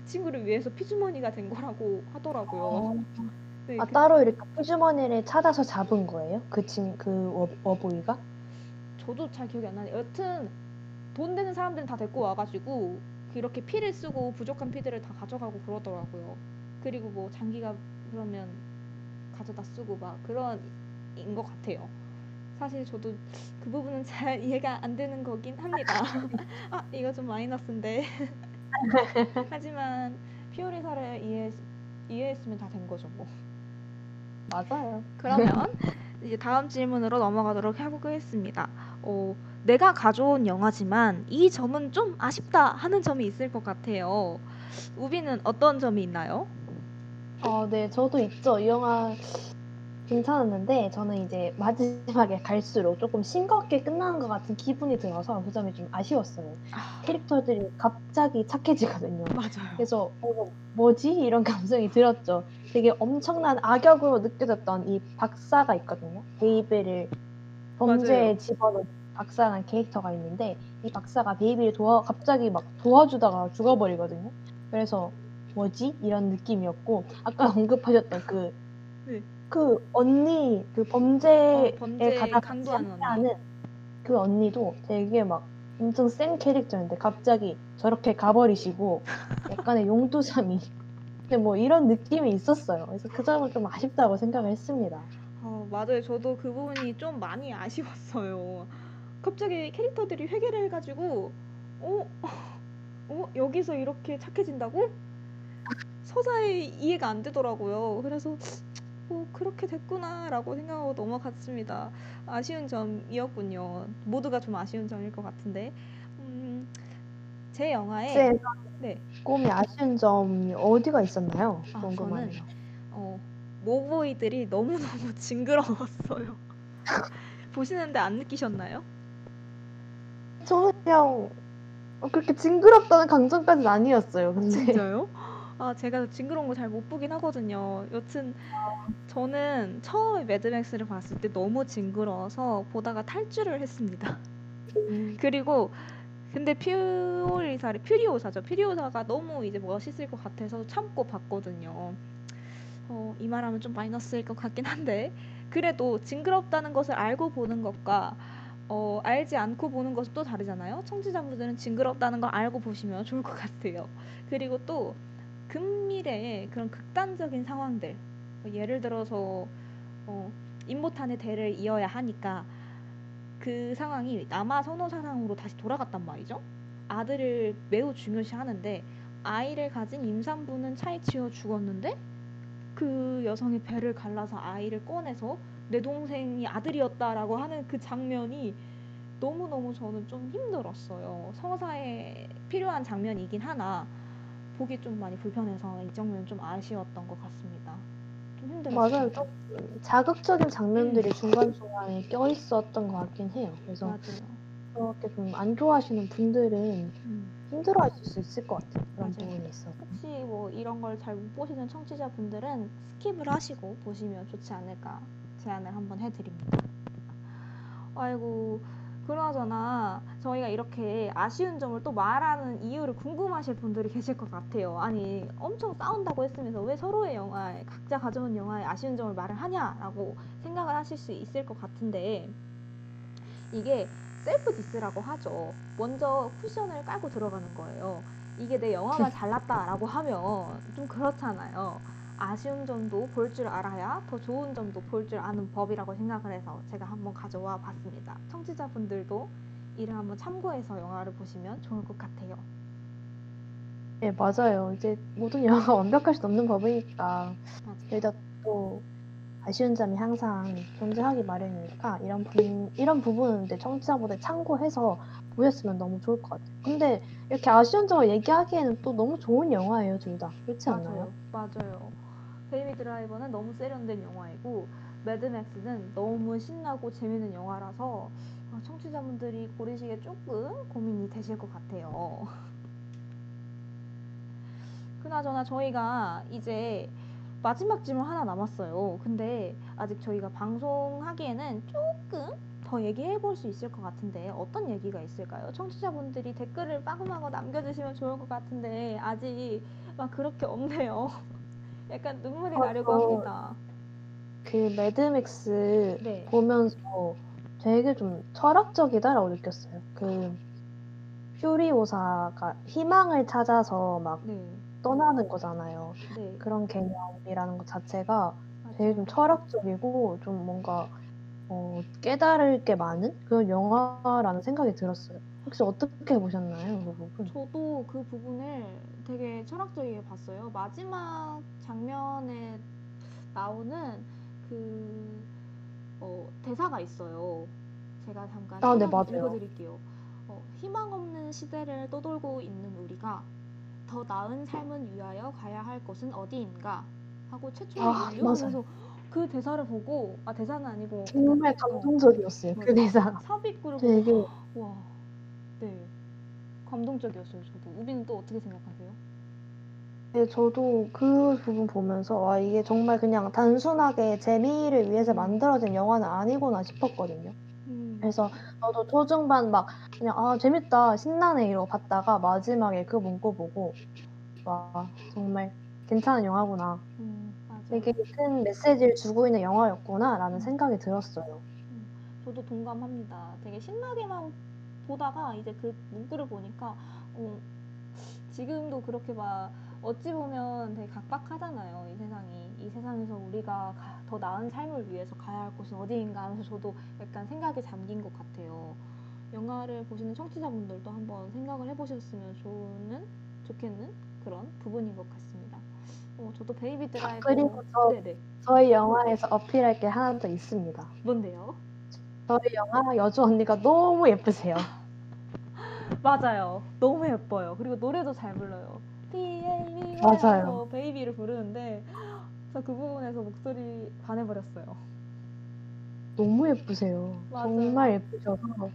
그 친구를 위해서 피주머니가 된 거라고 하더라고요. 네, 아, 그- 따로 이렇게 피주머니를 찾아서 잡은 거예요? 그 친, 그 워, 워보이가? 저도 잘 기억이 안 나네요. 여튼 돈 되는 사람들은 다 데리고 와가지고 이렇게 피를 쓰고 부족한 피들을 다 가져가고 그러더라고요. 그리고 뭐 장기가 그러면 가져다 쓰고 막 그런 인 것 같아요. 사실 저도 그 부분은 잘 [LAUGHS] 이해가 안 되는 거긴 합니다. [LAUGHS] 아 이거 좀 마이너스인데. [LAUGHS] [LAUGHS] 하지만 피오리사를 이해 이해했으면 다 된 거죠 뭐. 맞아요. 그러면 [LAUGHS] 이제 다음 질문으로 넘어가도록 해보겠습니다. 어, 내가 가져온 영화지만 이 점은 좀 아쉽다 하는 점이 있을 것 같아요. 우비는 어떤 점이 있나요? 어, 네, 저도 있죠. 이 영화 괜찮았는데 저는 이제 마지막에 갈수록 조금 싱겁게 끝나는 것 같은 기분이 들어서 그 점이 좀 아쉬웠어요. 아, 캐릭터들이 갑자기 착해지거든요. 맞아요. 그래서 어, 뭐지? 이런 [LAUGHS] 감성이 들었죠. 되게 엄청난 악역으로 느껴졌던 이 박사가 있거든요. 베이비를 범죄에. 집어넣은 박사라는 캐릭터가 있는데 이 박사가 베이비를 도와 갑자기 막 도와주다가 죽어버리거든요. 그래서 뭐지? 이런 느낌이었고 아까 언급하셨던 그 네. 그 언니 그 범죄에 어, 범죄 가다 강도하는 그 언니도 되게 막 엄청 센 캐릭터인데 갑자기 저렇게 가버리시고 약간의 용두삼이 근데 뭐 이런 느낌이 있었어요. 그래서 그 점은 좀 아쉽다고 생각을 했습니다. 어, 맞아요. 저도 그 부분이 좀 많이 아쉬웠어요. 갑자기 캐릭터들이 회개를 해가지고, 어, 어, 여기서 이렇게 착해진다고? 서사에 이해가 안 되더라고요. 그래서 뭐 그렇게 됐구나라고 생각하고 넘어갔습니다. 아쉬운 점이었군요. 모두가 좀 아쉬운 점일 것 같은데, 음, 제 영화에 쌤, 네. 꿈이 아쉬운 점이 어디가 있었나요? 아, 궁금하네요. 어, 모보이들이 너무 너무 [LAUGHS] 징그러웠어요. 보시는데 안 느끼셨나요? 저는 그냥 어, 그렇게 징그럽다는 감정까지는 아니었어요. 근데 진짜요? 아, 제가 징그러운 거 잘 못 보긴 하거든요. 여튼 저는 처음에 매드맥스를 봤을 때 너무 징그러워서 보다가 탈주를 했습니다. 음, 그리고 근데 퓨리사를 퓨리오사죠. 퓨리오사가 너무 이제 멋있을 것 같아서 참고 봤거든요. 어, 이 말하면 좀 마이너스일 것 같긴 한데 그래도 징그럽다는 것을 알고 보는 것과 어, 알지 않고 보는 것은 또 다르잖아요. 청취자분들은 징그럽다는 걸 알고 보시면 좋을 것 같아요. 그리고 또 금미래의 그런 극단적인 상황들 뭐 예를 들어서 어, 임모탄의 대를 이어야 하니까 그 상황이 남아 선호 사상으로 다시 돌아갔단 말이죠. 아들을 매우 중요시하는데 아이를 가진 임산부는 차에 치여 죽었는데 그 여성의 배를 갈라서 아이를 꺼내서 내 동생이 아들이었다라고 하는 그 장면이 너무너무 저는 좀 힘들었어요. 서사에 필요한 장면이긴 하나 보기 좀 많이 불편해서 이 장면은 좀 아쉬웠던 것 같습니다. 좀 힘들었어요. 맞아요. 좀 자극적인 장면들이 중간중간에 껴 있었던 것 같긴 해요. 그래서 맞아요. 그렇게 좀 안 좋아하시는 분들은 음. 힘들어하실 수 있을 것 같아요. 그런 맞아요. 부분이 있어서. 혹시 뭐 이런 걸 잘 못 보시는 청취자분들은 skip을 하시고 보시면 좋지 않을까 제안을 한번 해드립니다. 아이고 그나저나 저희가 이렇게 아쉬운 점을 또 말하는 이유를 궁금하실 분들이 계실 것 같아요. 아니 엄청 싸운다고 했으면서 왜 서로의 영화에 각자 가져온 영화에 아쉬운 점을 말을 하냐라고 생각을 하실 수 있을 것 같은데 이게 self diss라고 하죠. 먼저 쿠션을 깔고 들어가는 거예요. 이게 내 영화만 [LAUGHS] 잘났다라고 하면 좀 그렇잖아요. 아쉬운 점도 볼 줄 알아야 더 좋은 점도 볼 줄 아는 법이라고 생각을 해서 제가 한번 가져와 봤습니다. 청취자분들도 이를 한번 참고해서 영화를 보시면 좋을 것 같아요. 네, 맞아요. 이제 모든 영화가 [LAUGHS] 완벽할 수 없는 법이니까 맞아요. 일단 또 아쉬운 점이 항상 존재하기 마련이니까 이런 부, 이런 부분은 이제 청취자분들 참고해서 보셨으면 너무 좋을 것 같아요. 근데 이렇게 아쉬운 점을 얘기하기에는 또 너무 좋은 영화예요, 둘 다. 그렇지 않나요? 맞아요. 맞아요. 베이비 드라이버는 너무 세련된 영화이고 매드맥스는 너무 신나고 재밌는 영화라서 어, 청취자분들이 고르시기에 조금 고민이 되실 것 같아요. [LAUGHS] 그나저나 저희가 이제 마지막 질문 하나 남았어요. 근데 아직 저희가 방송하기에는 조금 더 얘기해 볼 수 있을 것 같은데 어떤 얘기가 있을까요? 청취자분들이 댓글을 빠금하고 남겨주시면 좋을 것 같은데 아직 막 그렇게 없네요. [LAUGHS] 약간 눈물이 어, 나려고 어. 합니다. 그 매드맥스 네. 보면서 되게 좀 철학적이다라고 느꼈어요. 그 퓨리오사가 희망을 찾아서 막 네. 떠나는 거잖아요. 네. 그런 개념이라는 것 자체가. 되게 좀 철학적이고 좀 뭔가 어, 깨달을 게 많은 그런 영화라는 생각이 들었어요. 혹시 어떻게 보셨나요, 그 부분? 저도 그 부분을 되게 철학적이게 봤어요. 마지막 장면에 나오는 그 어, 대사가 있어요. 제가 잠깐 아, 네. 읽어드릴게요. 어, 희망 없는 시대를 떠돌고 있는 우리가 더 나은 삶을 위하여 가야 할 곳은 어디인가 하고 최초의 아. 하면서 그 대사를 보고 아 대사는 아니고 정말 어, 감동적이었어요. 그. 대사가. 삽입구를 되게 와, 네. 감동적이었어요, 저도. 우빈은 또 어떻게 생각하세요? 네, 저도 그 부분 보면서 와 이게 정말 그냥 단순하게 재미를 위해서 만들어진 영화는 아니구나 싶었거든요. 음, 그래서 저도 초중반 막 그냥 아 재밌다 신나네 이러고 봤다가 마지막에 그 문구 보고 와 정말 괜찮은 영화구나 음. 되게 큰 메시지를 주고 있는 영화였구나라는 생각이 들었어요. 저도 동감합니다. 되게 신나게만 보다가 이제 그 문구를 보니까 어, 지금도 그렇게 막 어찌 보면 되게 각박하잖아요. 이 세상이. 이 세상에서 우리가 가- 더 나은 삶을 위해서 가야 할 곳은 어디인가 하면서 저도 약간 생각에 잠긴 것 같아요. 영화를 보시는 청취자분들도 한번 생각을 해보셨으면 좋는, 좋겠는 그런 부분인 것 같습니다. 어, 저도 베이비 드라이버. 그리고 저- 네네. 저희 영화에서 어필할 게 하나 더 있습니다. 뭔데요? 저희 영화 여주 언니가 너무 예쁘세요. 맞아요. 너무 예뻐요. 그리고 노래도 잘 불러요. B.A.B. 맞아요. 베이비를 부르는데 저 그 부분에서 목소리 반해버렸어요. 너무 예쁘세요. 맞아요. 정말 예쁘셔서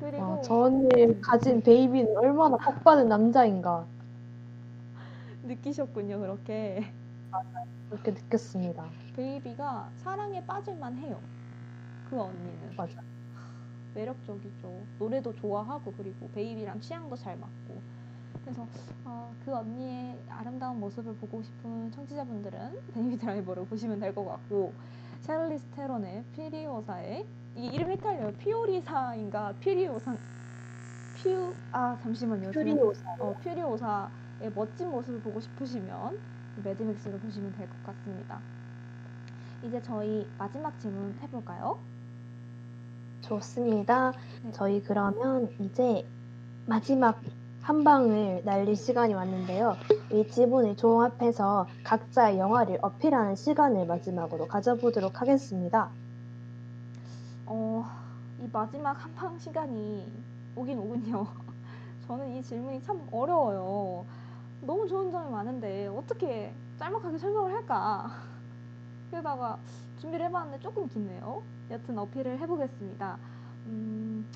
그리고 와, 저 언니 가진 베이비는 얼마나 복 받은 남자인가 느끼셨군요. 그렇게 그렇게 느꼈습니다. 베이비가 사랑에 빠질만 해요. 그 언니는 맞아. 매력적이죠. 노래도 좋아하고 그리고 베이비랑 취향도 잘 맞고. 그래서 어, 그 언니의 아름다운 모습을 보고 싶은 청취자분들은 [LAUGHS] 베이비 드라이버를 보시면 될 것 같고 샤를리스 테론의 피리오사의 이 이름 헷갈려요. 피오리사인가 피리오사 퓨 아 잠시만요. 지금 퓨리오사. 어, 퓨리오사의 멋진 모습을 보고 싶으시면 매드맥스를 보시면 될 것 같습니다. 이제 저희 마지막 질문 해볼까요? 좋습니다. 네. 저희 그러면 이제 마지막 한 방을 날릴 시간이 왔는데요. 이 지분을 종합해서 각자의 영화를 어필하는 시간을 마지막으로 가져보도록 하겠습니다. 어, 이 마지막 한 방 시간이 오긴 오군요. [LAUGHS] 저는 이 질문이 참 어려워요. 너무 좋은 점이 많은데 어떻게 짤막하게 설명을 할까? 그러다가 준비를 해봤는데 조금 긴네요. 여튼 어필을 해보겠습니다. 음,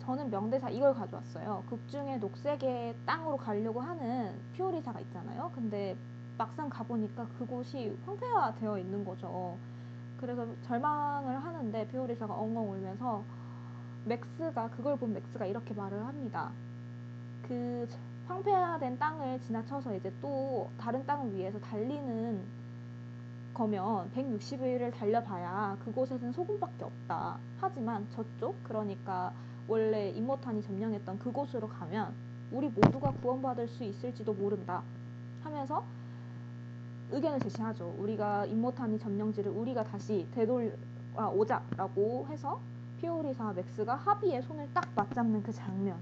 저는 명대사 이걸 가져왔어요. 극 중에 녹색의 땅으로 가려고 하는 피오리사가 있잖아요. 근데 막상 가보니까 그곳이 황폐화되어 있는 거죠. 그래서 절망을 하는데 피오리사가 엉엉 울면서 맥스가 그걸 본 맥스가 이렇게 말을 합니다. 그 황폐화된 땅을 지나쳐서 이제 또 다른 땅을 위해서 달리는 거면 160일을 달려봐야 그곳에는 소금밖에 없다. 하지만 저쪽 그러니까 원래 임모탄이 점령했던 그곳으로 가면 우리 모두가 구원받을 수 있을지도 모른다. 하면서 의견을 제시하죠. 우리가 임모탄이 점령지를 우리가 다시 되돌아 오자라고 해서 피오리사와 맥스가 합의의 손을 딱 맞잡는 그 장면.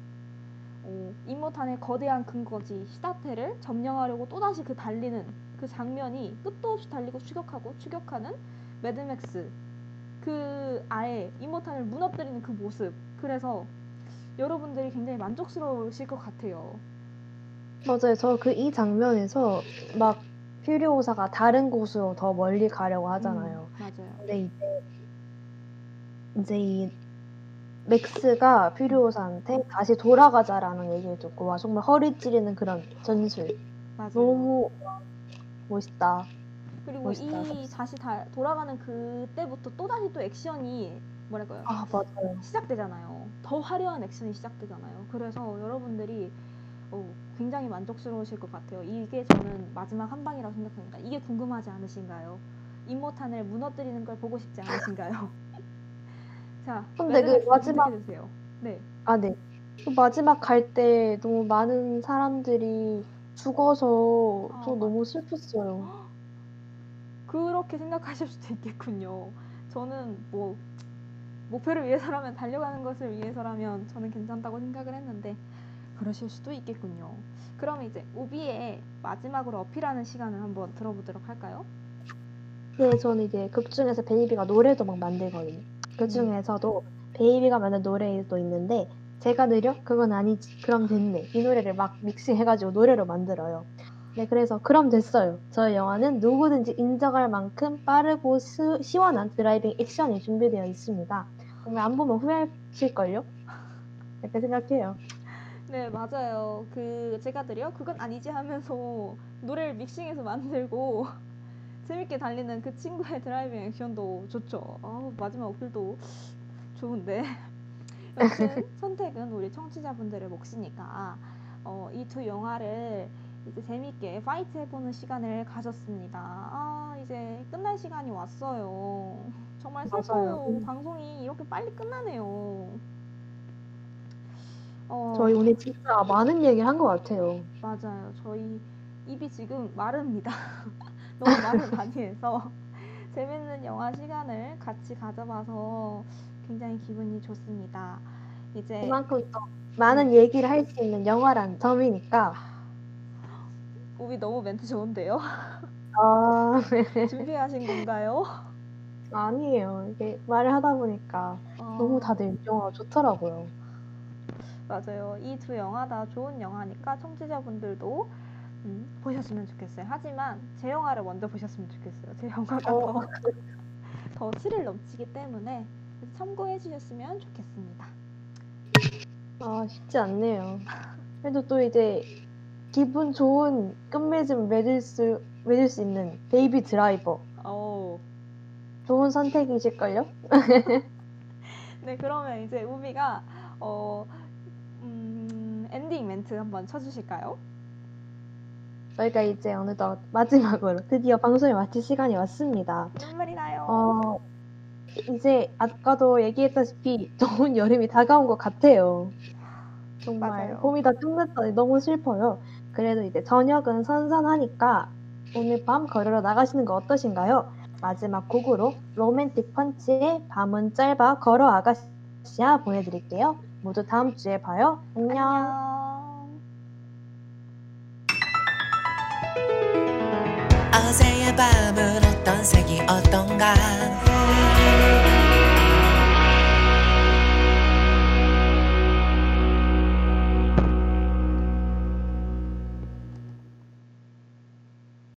어, 임모탄의 거대한 근거지 시다테를 점령하려고 또다시 그 달리는 그 장면이 끝도 없이 달리고 추격하고 추격하는 매드맥스 그 아예 이모탄을 무너뜨리는 그 모습 그래서 여러분들이 굉장히 만족스러우실 것 같아요. 맞아요. 저 그 이 장면에서 막 퓨리오사가 다른 곳으로 더 멀리 가려고 하잖아요. 음, 맞아요. 근데 이제 이제 이 맥스가 퓨리오사한테 다시 돌아가자라는 얘기를 듣고 와 정말 허를 찌르는 그런 전술 맞아요. 너무 멋있다. 그리고 멋있다. 이 다시 다 돌아가는 그때부터 또 다시 또 액션이 뭐랄까요? 아 맞아요. 시작되잖아요. 더 화려한 액션이 시작되잖아요. 그래서 여러분들이 어, 굉장히 만족스러우실 것 같아요. 이게 저는 마지막 한 방이라고 생각합니다. 이게 궁금하지 않으신가요? 임모탄을 무너뜨리는 걸 보고 싶지 않으신가요? [LAUGHS] 자, 근데 그 마지막- 주세요. 네, 아 네. 그 마지막 갈 때 너무 많은 사람들이 죽어서 아, 저 맞- 너무 슬펐어요. 그렇게 생각하실 수도 있겠군요. 저는 뭐 목표를 위해서라면 달려가는 것을 위해서라면 저는 괜찮다고 생각을 했는데 그러실 수도 있겠군요. 그럼 이제 우비의 마지막으로 어필하는 시간을 한번 들어보도록 할까요? 네, 저는 이제 극 중에서 베이비가 노래도 막 만들거든요. 그 음. 중에서도 베이비가 만든 노래도 있는데 쟤가 느려? 그건 아니지. 그럼 됐네. 이 노래를 막 믹싱해가지고 노래로 만들어요. 네, 그래서 그럼 됐어요. 저의 영화는 누구든지 인정할 만큼 빠르고 스- 시원한 driving 액션이 준비되어 있습니다. 정말 안 보면 후회하실걸요? [LAUGHS] 이렇게 생각해요. 네, 맞아요. 그 쟤가 느려 그건 아니지 하면서 노래를 믹싱해서 만들고 [LAUGHS] 재밌게 달리는 그 친구의 driving 액션도 좋죠. 아, 마지막 어필도 좋은데. 여튼 선택은 우리 청취자분들의 몫이니까 어, 이 두 영화를 이제 재밌게 fight 해보는 시간을 가졌습니다. 아, 이제 끝날 시간이 왔어요. 정말 슬퍼요. 음. 방송이 이렇게 빨리 끝나네요. 어, 저희 오늘 진짜 많은 얘기를 한 것 같아요. 맞아요. 저희 입이 지금 마릅니다. [LAUGHS] 너무 말을 많이 해서 재밌는 영화 시간을 같이 가져봐서 굉장히 기분이 좋습니다. 이제 그만큼 또 많은 얘기를 할 수 있는 영화란 점이니까. 우비 너무 멘트 좋은데요? 아, [LAUGHS] 준비하신 건가요? 아니에요. 이게 말을 하다 보니까 어, 너무 다들 영화가 좋더라고요. 맞아요. 이 두 영화 다 좋은 영화니까 청취자분들도 음, 보셨으면 좋겠어요. 하지만 제 영화를 먼저 보셨으면 좋겠어요. 제 영화가 어. 더, [LAUGHS] 더 스릴 넘치기 때문에 참고해 주셨으면 좋겠습니다. 아, 쉽지 않네요. 그래도 또 이제 기분 좋은 끝맺음 맺을 수, 맺을 수 있는 베이비 드라이버. 오. 좋은 선택이실걸요? [LAUGHS] 네, 그러면 이제 우미가 어, 음, 엔딩 멘트 한번 쳐주실까요? 저희가 이제 어느덧 마지막으로 드디어 방송을 마칠 시간이 왔습니다. 눈물이 나요. 어, 이제 아까도 얘기했다시피 더운 여름이 다가온 것 같아요. 정말 맞아요. 봄이 다 끝났더니 너무 슬퍼요. 그래도 이제 저녁은 선선하니까 오늘 밤 걸으러 나가시는 거 어떠신가요? 마지막 곡으로 로맨틱 펀치의 밤은 짧아 걸어 아가씨야 보내드릴게요. 모두 다음 주에 봐요. 안녕. 안녕. 어제의 밤은 어떤 색이 어떤가?